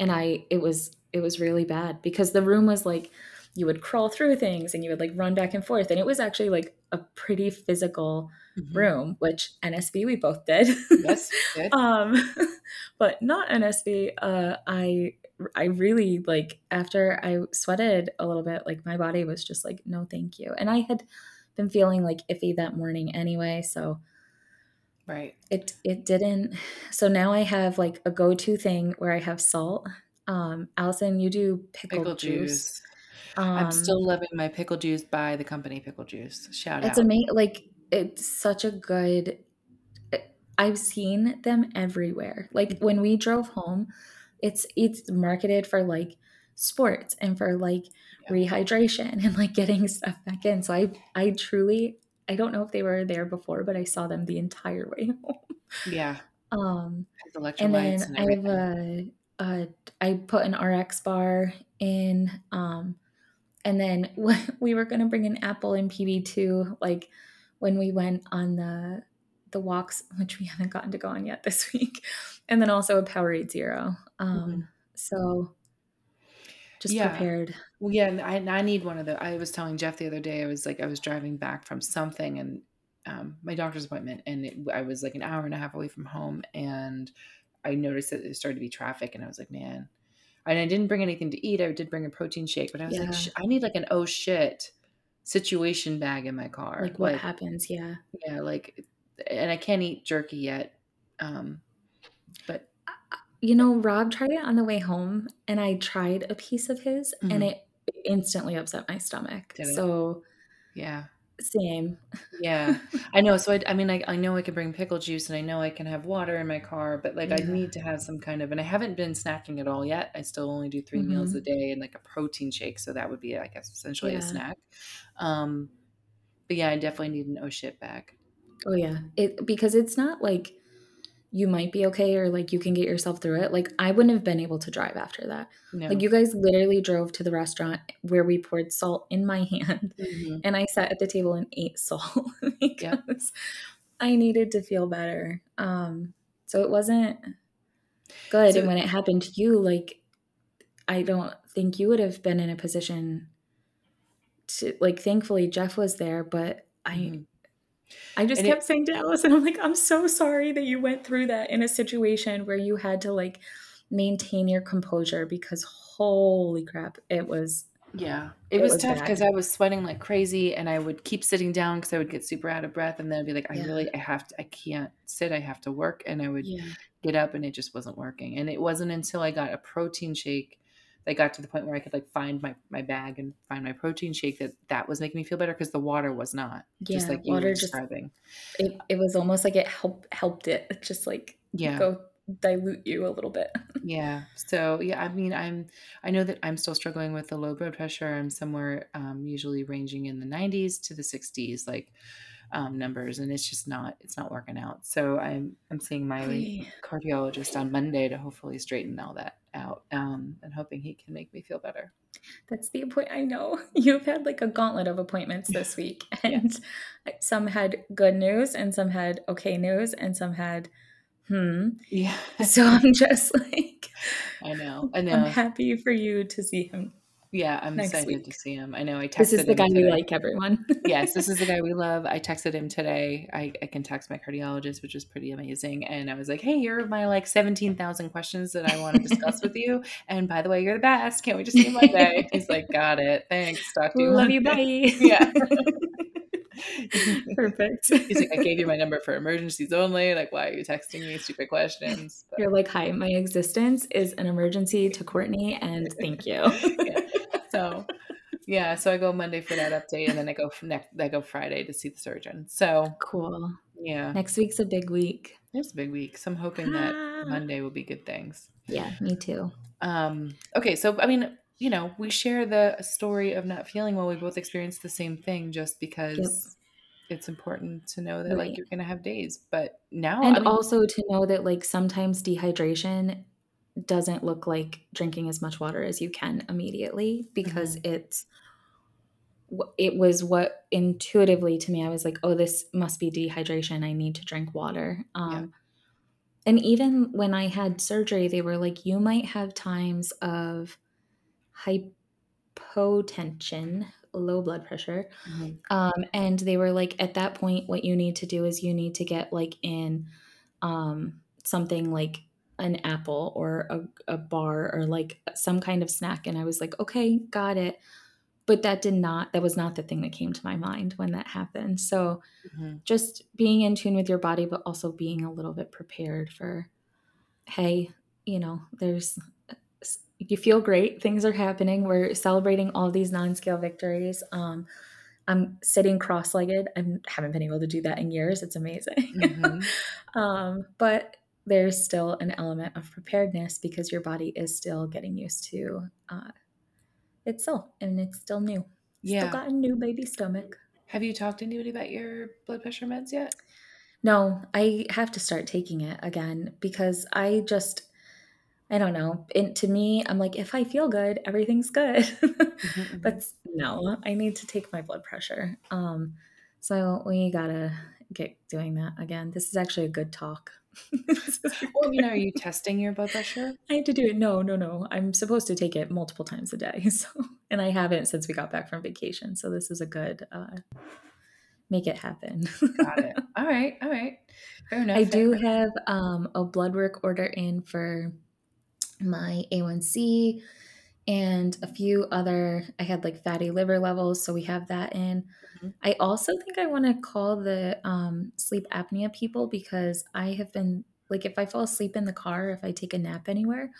and I it was it was really bad because the room was like you would crawl through things and you would like run back and forth and it was actually like a pretty physical Mhm. room, which NSV we both did. Yes. Good. um, but not NSV. Uh, I I really like after I sweated a little bit, like my body was just like, no, thank you. And I had been feeling like iffy that morning anyway, so right. It it didn't. So now I have like a go to thing where I have salt. Um, Allyson, you do pickle, pickle juice. juice. Um, I'm still loving my pickle juice by the company Pickle Juice. Shout it's out. It's amazing. Like it's such a good. I've seen them everywhere. Like when we drove home, it's it's marketed for like sports and for like. Rehydration and like getting stuff back in. So I I truly I don't know if they were there before, but I saw them the entire way home. Yeah. Um, and then and I have a, a I put an RX bar in. Um, and then we were gonna bring an apple and PB two, like when we went on the the walks, which we haven't gotten to go on yet this week, and then also a Powerade Zero. Um, mm-hmm. So just yeah. prepared. Well, yeah, I, I need one of the. I was telling Jeff the other day. I was like, I was driving back from something and um, my doctor's appointment, and it, I was like an hour and a half away from home, and I noticed that there started to be traffic, and I was like, man. And I didn't bring anything to eat. I did bring a protein shake, but I was yeah. like, I need like an oh shit situation bag in my car. Like what like, happens? Yeah. Yeah. Like, and I can't eat jerky yet. Um, but you know, Rob tried it on the way home, and I tried a piece of his, mm-hmm. and it instantly upset my stomach. So, yeah, same. Yeah, I know. So I, I mean, I, I know I can bring pickle juice, and I know I can have water in my car, but like yeah. I need to have some kind of. And I haven't been snacking at all yet. I still only do 3 mm-hmm. meals a day and like a protein shake, so that would be, I guess, essentially yeah. a snack. Um, but yeah, I definitely need an oh shit bag. Oh yeah, it because it's not like you might be okay or like you can get yourself through it. Like I wouldn't have been able to drive after that. No. Like you guys literally drove to the restaurant where we poured salt in my hand mm-hmm. and I sat at the table and ate salt because yep. I needed to feel better. Um so it wasn't good so, and when it happened to you like I don't think you would have been in a position to like thankfully Jeff was there but I mm-hmm. I just and kept it, saying to Allyson, I'm like, I'm so sorry that you went through that in a situation where you had to like maintain your composure because holy crap, it was. Yeah, it, it was, was, tough because I was sweating like crazy and I would keep sitting down because I would get super out of breath and then I'd be like, I yeah. really, I have to, I can't sit, I have to work. And I would yeah. get up and it just wasn't working. And it wasn't until I got a protein shake I got to the point where I could like find my my bag and find my protein shake that that was making me feel better because the water was not. Yeah, just like you water were describing. Just, it, it was almost like it helped helped it just like yeah go dilute you a little bit. yeah. So yeah, I mean, I'm I know that I'm still struggling with the low blood pressure. I'm somewhere um, usually ranging in the 90s to the 60s, like um, numbers, and it's just not it's not working out. So I'm I'm seeing my cardiologist on Monday to hopefully straighten all that out, um, and hoping he can make me feel better. That's the point. I know you've had like a gauntlet of appointments this week, and some had good news, and some had okay news, and some had hmm. Yeah. so I'm just like, I know, I know. I'm happy for you to see him yeah, I'm excited week. to see him. I know I texted This is the guy we like, everyone. yes, this is the guy we love. I texted him today. I, I can text my cardiologist, which is pretty amazing. And I was like, hey, here are my like 17,000 questions that I want to discuss with you. And by the way, you're the best. Can't we just see you Monday? He's like, got it. Thanks. Talk to you. Love Monday. you. Bye. Yeah. Perfect. He's like, I gave you my number for emergencies only. Like, why are you texting me stupid questions? But, You're like, hi, my existence is an emergency to Cortni, and thank you. yeah. So, yeah. So I go Monday for that update, and then I go next. I go Friday to see the surgeon. So cool. Yeah. Next week's a big week. It's a big week. So I'm hoping that ah. Monday will be good things. Yeah, me too. Um. Okay. So I mean, you know, we share the story of not feeling well. We both experienced the same thing just because yep. it's important to know that right. like you're going to have days. But now, and I mean, also to know that like sometimes dehydration doesn't look like drinking as much water as you can immediately because mm-hmm. it's it was what intuitively to me I was like, oh, this must be dehydration. I need to drink water. Um, yeah. And even when I had surgery, they were like, you might have times of hypotension, low blood pressure. Mm-hmm. Um, and they were like, at that point, what you need to do is you need to get like in um, something like an apple or a, a bar or like some kind of snack and i was like okay got it but that did not that was not the thing that came to my mind when that happened so Mhm. just being in tune with your body but also being a little bit prepared for hey you know there's you feel great things are happening we're celebrating all these non-scale victories um i'm sitting cross-legged i haven't been able to do that in years it's amazing Mhm. um but there's still an element of preparedness because your body is still getting used to uh, itself and it's still new. Yeah. still got a new baby stomach. Have you talked to anybody about your blood pressure meds yet? no i have to start taking it again because i just i don't know. And to me i'm like if i feel good everything's good. Mhm. but no i need to take my blood pressure. Um so we gotta get doing that again. This is actually a good talk. This is a Well, I mean, are you testing your blood pressure? I have to do it. No, no, no. I'm supposed to take it multiple times a day. So, and I haven't since we got back from vacation. So this is a good uh, make it happen. Got it. All right. All right. Fair enough. I fair do enough. have um, a blood work order in for my A1C and a few other. I had like fatty liver levels, so we have that in. Mhm. I also think I want to call the um, sleep apnea people because I have been like, if I fall asleep in the car, if I take a nap anywhere,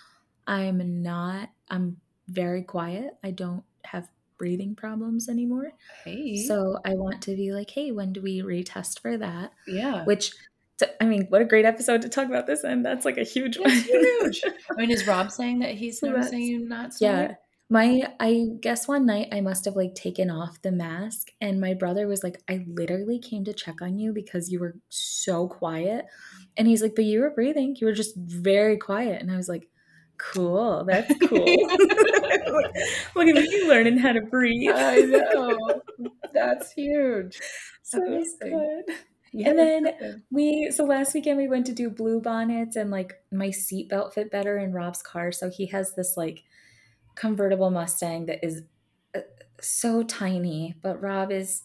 I'm not. I'm very quiet. I don't have breathing problems anymore. Hey. So I want to be like, hey, when do we retest for that? yeah. Which, t- I mean, what a great episode to talk about this, and that's like a huge one. Huge. I mean, is Rob saying that he's noticing you not snoring? yeah. My, I guess one night I must have like taken off the mask, and my brother was like, I literally came to check on you because you were so quiet. And he's like, But you were breathing. You were just very quiet. And I was like, Cool. That's cool. Look look at me learning how to breathe. I know. That's huge. so Amazing. good. Yeah, And then. We so last weekend we went to do blue bonnets and like my seatbelt fit better in Rob's car. So he has this like convertible Mustang that is uh, so tiny, but Rob is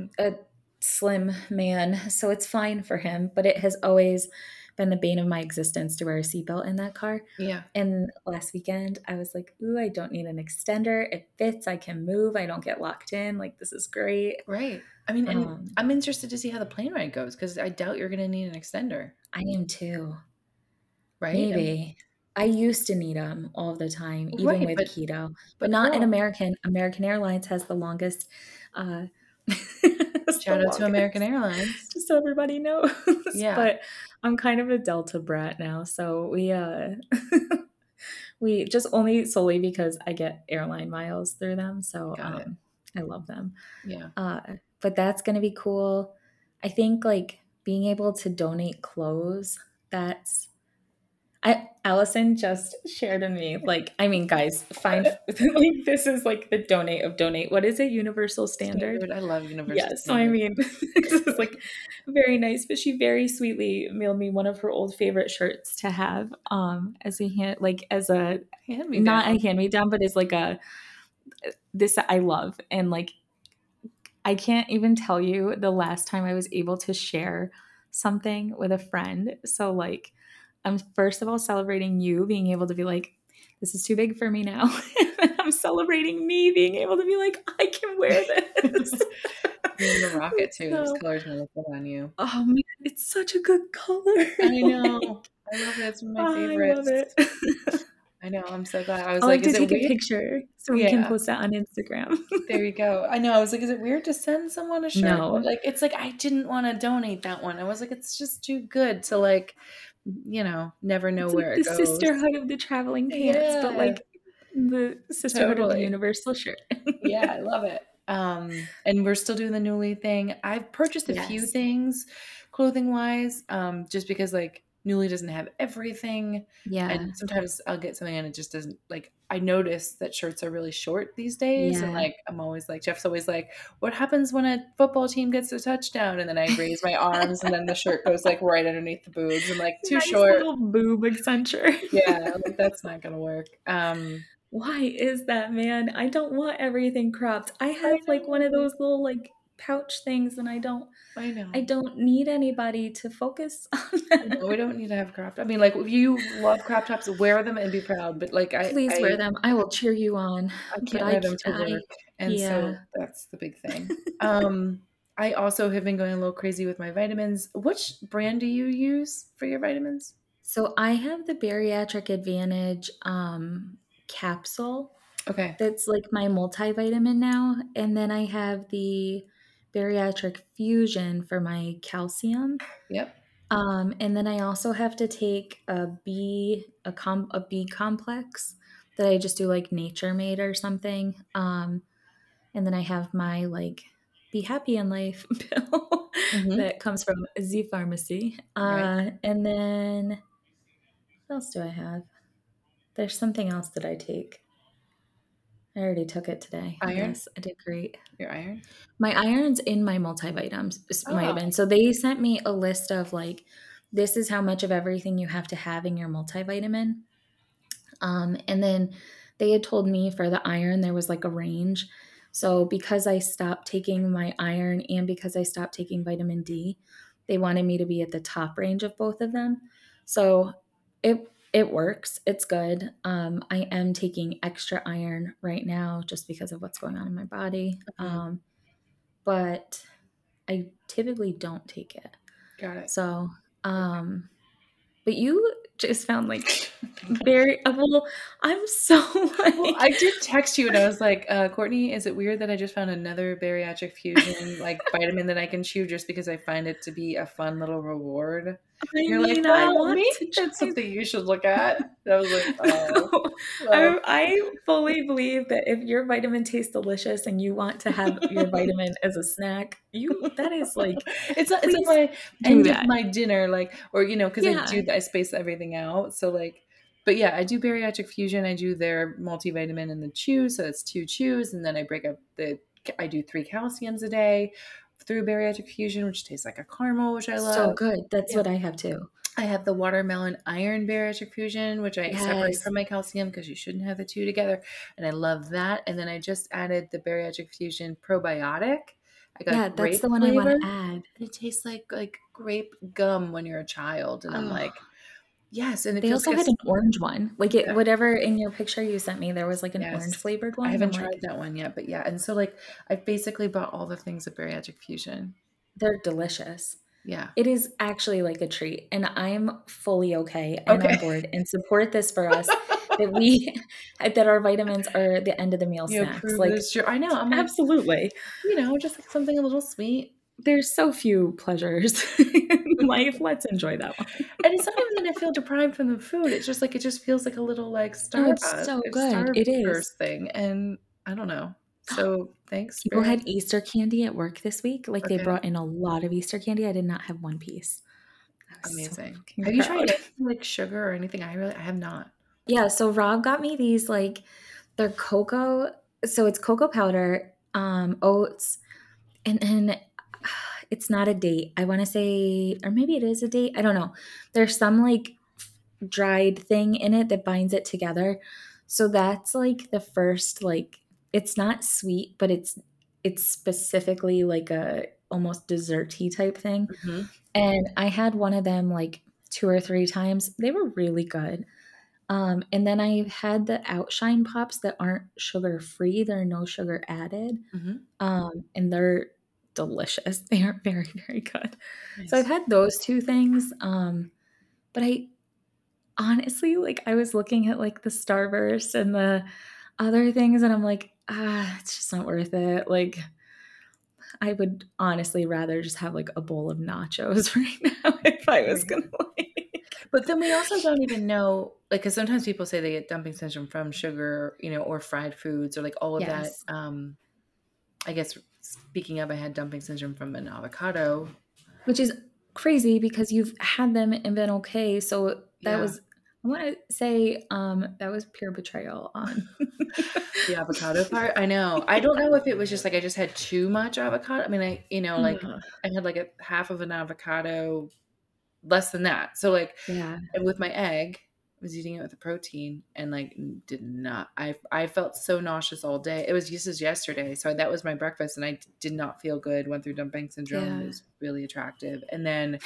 a slim man, so it's fine for him. But it has always been the bane of my existence to wear a seatbelt in that car. yeah. And last weekend I was like, "Ooh, I don't need an extender. It fits. I can move. I don't get locked in. Like this is great." Right. I mean, and Um, I'm interested to see how the plane ride goes because I doubt you're going to need an extender, I am too. right? Maybe. I used to need them all the time, even Right, with but- keto, but, not in. American. American Airlines has the longest. Uh, shout out to American Airlines. just so everybody knows. Yeah. But I'm kind of a Delta brat now, so we uh, we just only solely because I get airline miles through them. So um, I love them. Yeah. Uh, but that's going to be cool. I think like being able to donate clothes, that's I Allyson just shared a me like I mean guys, find like this is like the donate of donate. What is it? Universal standard? I love Universal. Yeah, so I mean, this is like very nice. But she very sweetly mailed me one of her old favorite shirts to have, um, as a hand, like as a hand me not a hand me down, but as like a this I love, and like I can't even tell you the last time I was able to share something with a friend. So like, I'm first of all celebrating you being able to be like, this is too big for me now. I'm celebrating me being able to be like, I can wear this. You're gonna rock it too. So- This color's gonna look good on you. oh man, it's such a good color. I know. I love it. It's one of my Oh, I love it. I know. I'm so glad. I was I'll like, is to take a picture so we can post that on Instagram. There you go. I know. I was like, is it weird to send someone a shirt? No. Like, it's like I didn't want to donate that one. I was like, it's just too good to like, you know, never know It's where like it the goes. sisterhood of the traveling pants, but like the sisterhood of the universal shirt. yeah, I love it. Um, and we're still doing the Nuuly thing. I've purchased a few things, clothing wise, um, just because like Nuuly doesn't have everything, Yeah. and sometimes I'll get something and it just doesn't like. I notice that shirts are really short these days, and like I'm always like Jeff's always like, "What happens when a football team gets a touchdown?" And then I raise my arms, and then the shirt goes like right underneath the boobs. I'm like, too Nice short. little boob accenture. Yeah, like that's not gonna work. Um, Why is that, man? I don't want everything cropped. I have like one of those little like pouch things and I don't I know. I don't need anybody to focus on I that. know, we don't need to have crop I mean, like, if you love crop tops, wear them and be proud, but, like, I Please wear them. I will cheer you on. I can't I wear them to I work, and so that's the big thing. Um, I also have been going a little crazy with my vitamins. Which brand do you use for your vitamins? So I have the Bariatric Advantage um, capsule Okay. that's like my multivitamin now, and then I have the Bariatric Fusion for my calcium. Yep. Um, and then I also have to take a B a com a B complex that I just do like Nature Made or something. Um, and then I have my like Be Happy in Life pill Mhm. that comes from Z Pharmacy. Right. Uh, and then what else do I have? There's something else that I take. I already took it today. Iron? Yes, I did great. Your iron? My iron's in my multivitamins Oh. vitamin. So they sent me a list of like this is how much of everything you have to have in your multivitamin. Um, and then they had told me for the iron there was like a range. So because I stopped taking my iron and because I stopped taking vitamin D, they wanted me to be at the top range of both of them. So it it works. It's good. Um, I am taking extra iron right now just because of what's going on in my body. Mhm. Um, but I typically don't take it. Got it. So, um, but you just found like very uh, well. I'm so like Well, I did text you and I was like, uh, Cortni, is it weird that I just found another bariatric fusion like vitamin that I can chew just because I find it to be a fun little reward? I You're mean, like, I well, want maybe to that's something you should look at. And I was like, oh, I, I fully believe that if your vitamin tastes delicious and you want to have your vitamin as a snack, you that is like it's a, it's my end of my dinner, like, or you know, because I do I space everything out. So like, but yeah, I do bariatric fusion. I do their multivitamin and the chew, so it's two chews, and then I break up the. I do three calciums a day through bariatric fusion, which tastes like a caramel, which I love. so good. That's Yeah. what I have too. I have the watermelon iron bariatric fusion, which I separate from my calcium because you shouldn't have the two together. And I love that. And then I just added the bariatric fusion probiotic. I got Yeah, that's the one I want to add. And it tastes like like grape gum when you're a child. And I'm Oh. like, yes. And it They feels also like had an orange one. Like it, Yeah. whatever in your picture you sent me, there was like an orange flavored one. I haven't I'm tried like, that one yet, but yeah. And so like I've basically bought all the things at bariatric fusion. they're delicious. Yeah. It is actually like a treat, and I'm fully okay and Okay. on board and support this for us that we that our vitamins are the end of the meal You snacks. Like this? I know. I'm like, absolutely. you know, just like something a little sweet. There's so few pleasures life. Let's enjoy that one. And it's not even that I feel deprived from the food. It's just like it just feels like a little like Oh, it's Starbucks, so a good. It is. Thing, and I don't know. So thanks. People had Easter candy at work this week. Like they brought in a lot of Easter candy. I did not have one piece. Was so amazing. have you tried anything like sugar or anything? I really I have not. Yeah, so Rob got me these like they're cocoa. So it's cocoa powder, um, oats, and then it's not a date. I want to say, or maybe it is a date. I don't know. There's some like dried thing in it that binds it together. So that's like the first like it's not sweet, but it's it's specifically like a almost desserty type thing. Mhm. And I had one of them like two or three times. They were really good. Um, and then I've had the Outshine Pops that aren't sugar free, they're no sugar added. Mhm. Um, and they're delicious. They are very, very good. So I've had those two things. Um, but I honestly like I was looking at like the Starburst and the other things, and I'm like, ah, it's just not worth it. Like I would honestly rather just have like a bowl of nachos right now if I was gonna like But then we also don't even know, like, because sometimes people say they get dumping syndrome from sugar, you know, or fried foods, or like all of Yes. that. Um, I guess speaking of, I had dumping syndrome from an avocado. which is crazy because you've had them and been okay. So that Yeah. was I want to say um that was pure betrayal on The avocado part, I know. I don't know if it was just like I just had too much avocado. I mean, I, you know, like. I had like a half of an avocado, less than that. So like, yeah. and with my egg, was eating it with a protein and like did not I I felt so nauseous all day. It was just as yesterday. So that was my breakfast and I did not feel good. Went through dumping syndrome. Yeah. It was really attractive. And then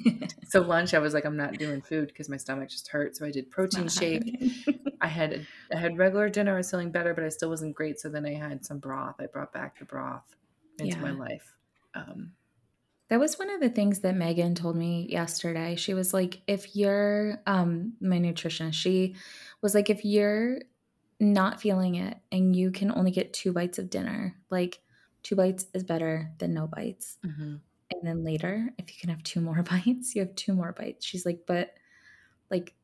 so lunch I was like I'm not doing food because my stomach just hurt. So I did protein shake. I had I had regular dinner. I was feeling better, but I still wasn't great. So then I had some broth. I brought back the broth into my life. Um, That was one of the things that Megan told me yesterday. She was like, if you're um my nutritionist, she was like, if you're not feeling it and you can only get two bites of dinner, like two bites is better than no bites. mhm. And then later, if you can have two more bites, you have two more bites. She's like, but like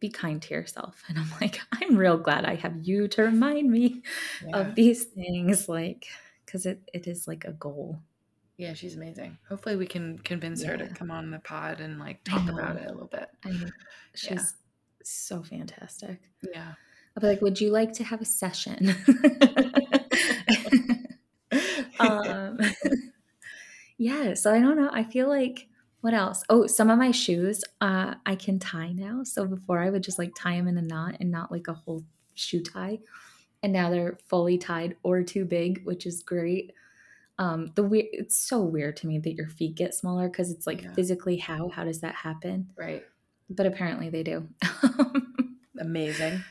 be kind to yourself. And I'm like, I'm real glad I have you to remind me yeah. of these things, like, because it, it is like a goal. Yeah, she's amazing. Hopefully, we can convince her to come on the pod and like talk about it a little bit. I mean, she's so fantastic. Yeah. I'll be like, would you like to have a session? um, yeah, so I don't know. I feel like what else? Oh, some of my shoes uh, I can tie now. So before I would just like tie them in a knot and not like a whole shoe tie. And now they're fully tied or too big, which is great. Um, the weird, it's so weird to me that your feet get smaller because it's like Yeah. physically how how does that happen? Right. But apparently they do. Amazing.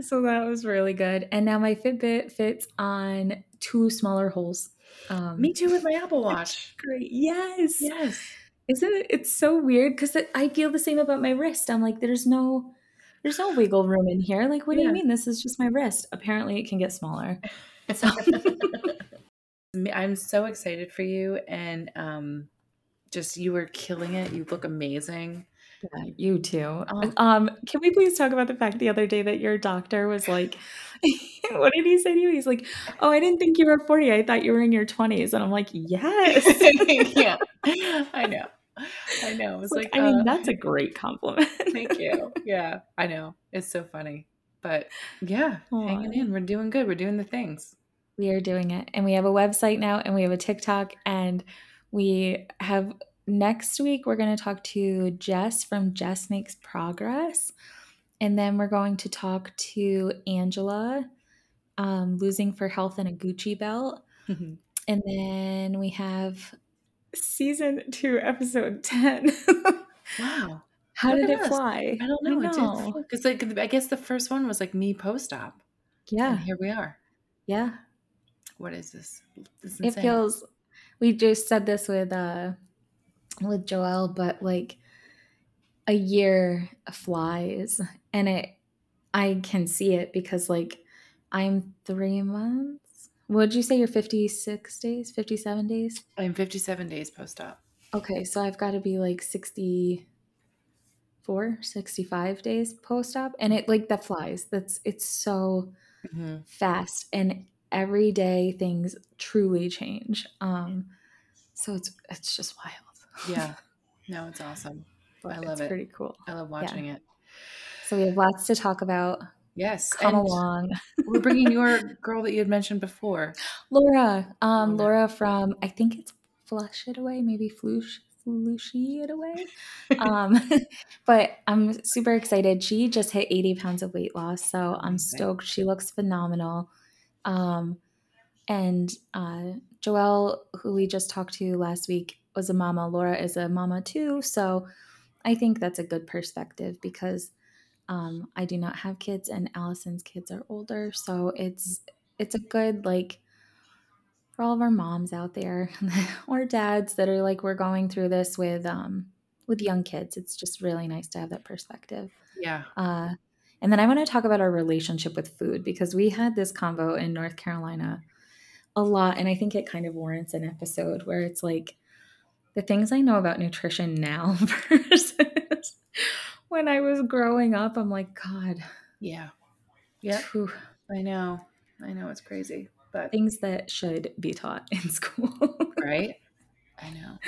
So that was really good. And now my Fitbit fits on two smaller holes. Um, Me too with my Apple Watch. Great. Yes. Yes. Isn't it? It's so weird because I feel the same about my wrist. I'm like, there's no, there's no wiggle room in here. Like, what do you mean? This is just my wrist. Apparently, it can get smaller. So I'm so excited for you, and um, just you were killing it. You look amazing. Yeah, you too. Oh. Um, can we please talk about the fact the other day that your doctor was like, what did he say to you? He's like, oh, I didn't think you were 40. I thought you were in your 20s. And I'm like, yes. yeah, I know. I know. It's like, like, I mean, uh, that's a great compliment. Thank you. Yeah, I know. It's so funny. But yeah, hanging in. We're doing good. We're doing the things. We are doing it. And we have a website now and we have a TikTok. And we have next week, we're going to talk to Jess from Jess Makes Progress. And then we're going to talk to Angela, um, losing for health in a Gucci belt. And then we have season two, episode 10. wow. How Look did it us. fly? I don't know. I, know. did because like I guess the first one was like me post op. Yeah. And here we are. Yeah. What is this? This is it feels we just said this with uh with Joel, but like a year flies and it I can see it because like I'm three months. Would you say you're 56 days, 57 days? I'm 57 days post op. Okay, so I've got to be like 64, 65 days post op. And it like that flies. That's it's so Mm-hmm. fast and every day things truly change. Um so it's it's just wild. Yeah. No, it's awesome. But I love it's it. pretty cool. I love watching it. So we have lots to talk about. Yes. Come along. We're bringing your girl that you had mentioned before. Laura, um, Laura. Laura from I think it's Flush It Away, maybe Flush Flushy It Away. um, but I'm super excited. She just hit 80 pounds of weight loss, so I'm stoked. She looks phenomenal. Um, and uh, Joelle, who we just talked to last week, was a mama. Laura is a mama too, so I think that's a good perspective because um, I do not have kids, and Allyson's kids are older, so it's it's a good like for all of our moms out there or dads that are like we're going through this with um with young kids it's just really nice to have that perspective Yeah. uh and then i want to talk about our relationship with food because we had this convo in north carolina a lot and i think it kind of warrants an episode where it's like the things i know about nutrition now versus when i was growing up i'm like god Yeah. Yeah. I know. I know it's crazy, but things that should be taught in school right. I know.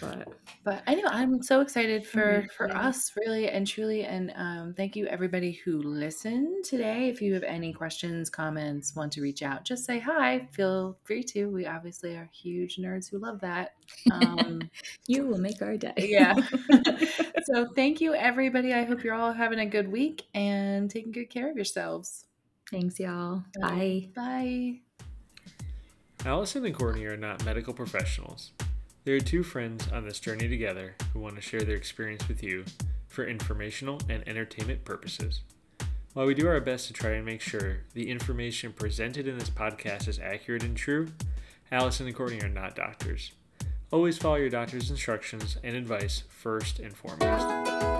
But But anyway, I'm so excited for Mm, for us, really and truly, and um, thank you everybody who listened today. If you have any questions, comments, want to reach out, just say hi. Feel free to. We obviously are huge nerds who love that. Um, you will make our day yeah. So thank you, everybody. I hope you're all having a good week and taking good care of yourselves. Thanks, y'all. Bye. Bye. Allyson and Cortni are not medical professionals. They are two friends on this journey together who want to share their experience with you for informational and entertainment purposes. While we do our best to try and make sure the information presented in this podcast is accurate and true, Allyson and Cortni are not doctors. Always follow your doctor's instructions and advice first and foremost.